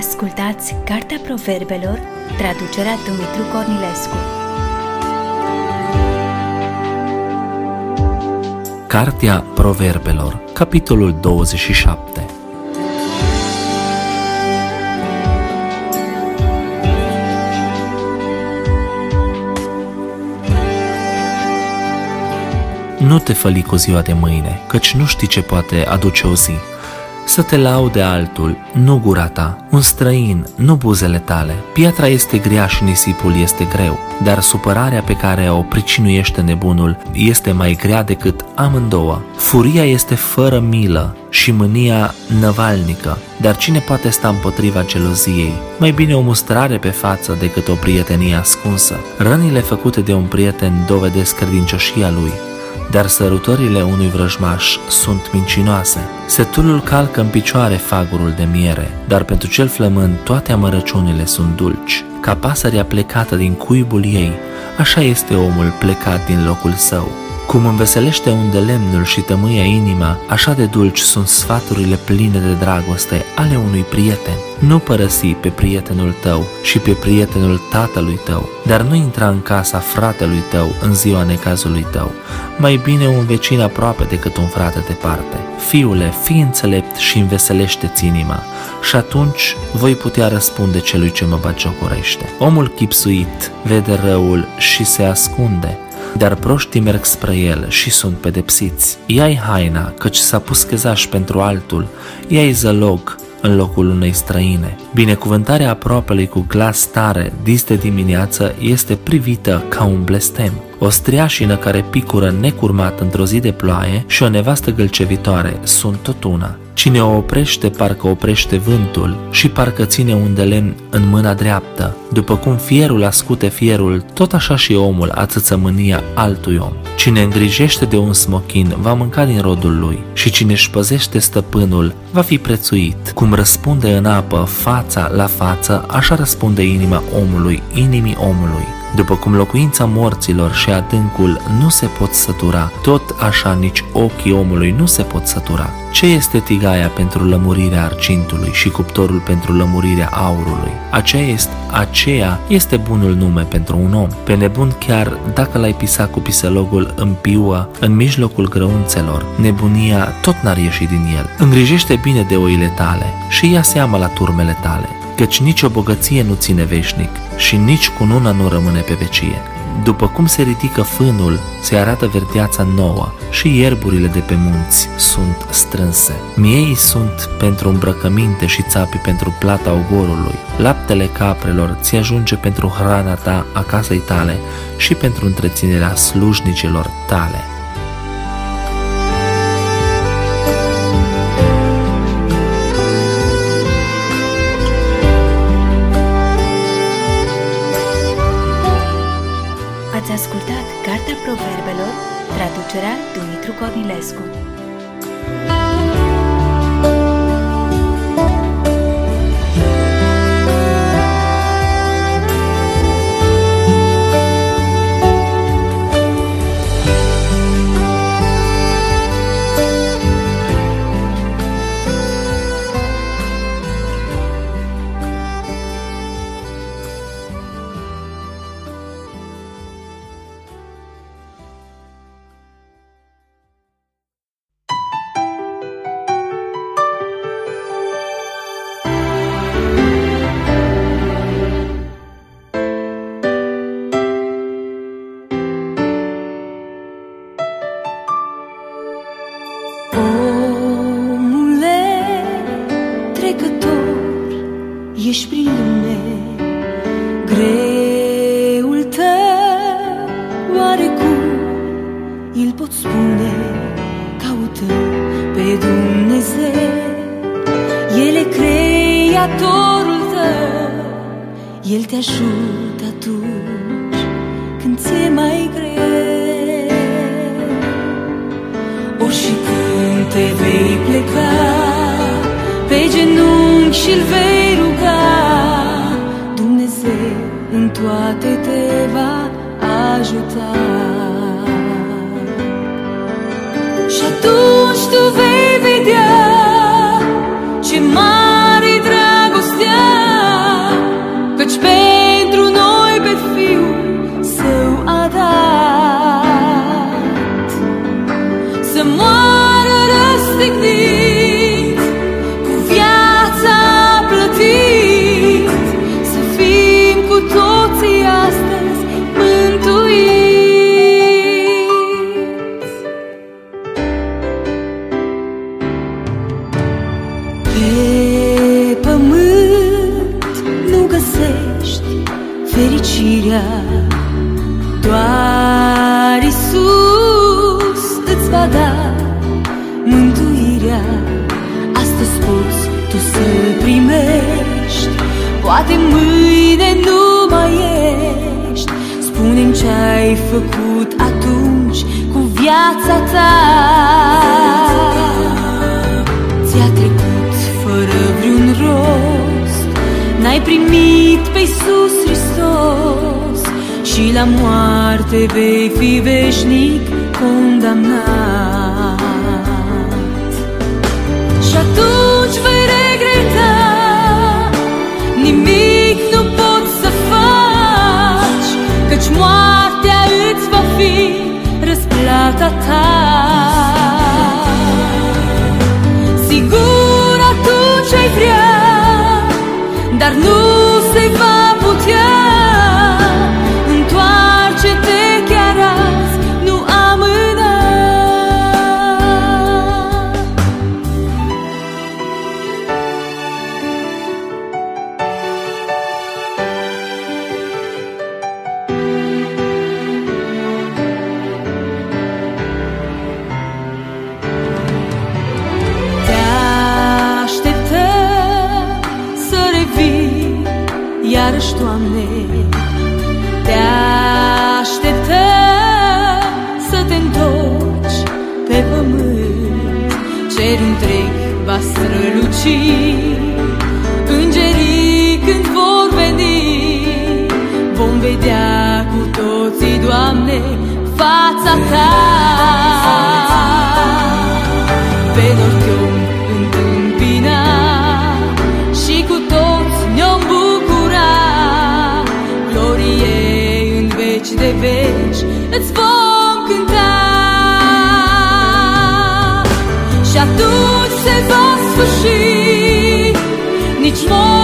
Ascultați Cartea Proverbelor, traducerea Dumitru Cornilescu. Cartea Proverbelor, capitolul 27 Nu te făli cu ziua de mâine, căci nu știi ce poate aduce o zi să te laude altul, nu gura ta, un străin, nu buzele tale. Piatra este grea și nisipul este greu, dar supărarea pe care o pricinuiește nebunul este mai grea decât amândouă. Furia este fără milă și mânia năvalnică, dar cine poate sta împotriva geloziei? Mai bine o mustrare pe față decât o prietenie ascunsă. Rănile făcute de un prieten dovedesc credincioșia lui, dar sărutorile unui vrăjmaș sunt mincinoase. Setulul calcă în picioare fagurul de miere, dar pentru cel flămând toate amărăciunile sunt dulci. Ca pasărea plecată din cuibul ei, așa este omul plecat din locul său. Cum înveselește unde lemnul și tămâia inima, așa de dulci sunt sfaturile pline de dragoste ale unui prieten. Nu părăsi pe prietenul tău și pe prietenul tatălui tău, dar nu intra în casa fratelui tău în ziua necazului tău. Mai bine un vecin aproape decât un frate departe. Fiule, fii înțelept și înveselește-ți inima și atunci voi putea răspunde celui ce mă bagiocorește. Omul chipsuit vede răul și se ascunde, dar proștii merg spre el și sunt pedepsiți. Ia-i haina, căci s-a pus chezaș pentru altul, ia-i zălog în locul unei străine. Binecuvântarea aproapelui cu glas tare dis de dimineață este privită ca un blestem. O striașină care picură necurmat într-o zi de ploaie și o nevastă gâlcevitoare sunt tot una. Cine o oprește, parcă oprește vântul și parcă ține un de lemn în mâna dreaptă. După cum fierul ascute fierul, tot așa și omul ațăță mânia altui om. Cine îngrijește de un smochin va mânca din rodul lui și cine își păzește stăpânul va fi prețuit. Cum răspunde în apă fața la față, așa răspunde inima omului, inimii omului. După cum locuința morților și adâncul nu se pot sătura, tot așa nici ochii omului nu se pot sătura. Ce este tigaia pentru lămurirea argintului și cuptorul pentru lămurirea aurului? Aceea este, aceea este bunul nume pentru un om. Pe nebun chiar dacă l-ai pisa cu piselogul în piuă, în mijlocul grăunțelor, nebunia tot n-ar ieși din el. Îngrijește bine de oile tale și ia seama la turmele tale căci nici o bogăție nu ține veșnic și nici cununa nu rămâne pe vecie. După cum se ridică fânul, se arată verdeața nouă și ierburile de pe munți sunt strânse. Miei sunt pentru îmbrăcăminte și țapii pentru plata ogorului. Laptele caprelor ți ajunge pentru hrana ta a casei tale și pentru întreținerea slujnicilor tale. Traducerea Dumitru Cornilescu. Te ajută atunci când ți-e mai greu. Ori și când te vei pleca Pe genunchi și-l vei ruga Dumnezeu în toate te va ajuta mântuirea Doar Isus îți va da mântuirea. Astăzi poți tu să primești Poate mâine nu mai ești. Spune-mi ce-ai făcut atunci cu viața ta. Ți-a trecut fără vreun rost N-ai primit pe Iisus Hristos Și la moarte vei fi veșnic condamnat. Și atunci vei regreta Nimic nu poți să faci Căci moartea îți va fi răsplata ta. Sigur atunci ai vrea Dar nu se va putea iarăși, Doamne Te așteptăm să te întorci pe pământ. Cer întreg va străluci Îngerii când vor veni Vom vedea cu toții, Doamne, fața Ta veci de veci Îți vom cânta. Și atunci se va sfârși Nici morți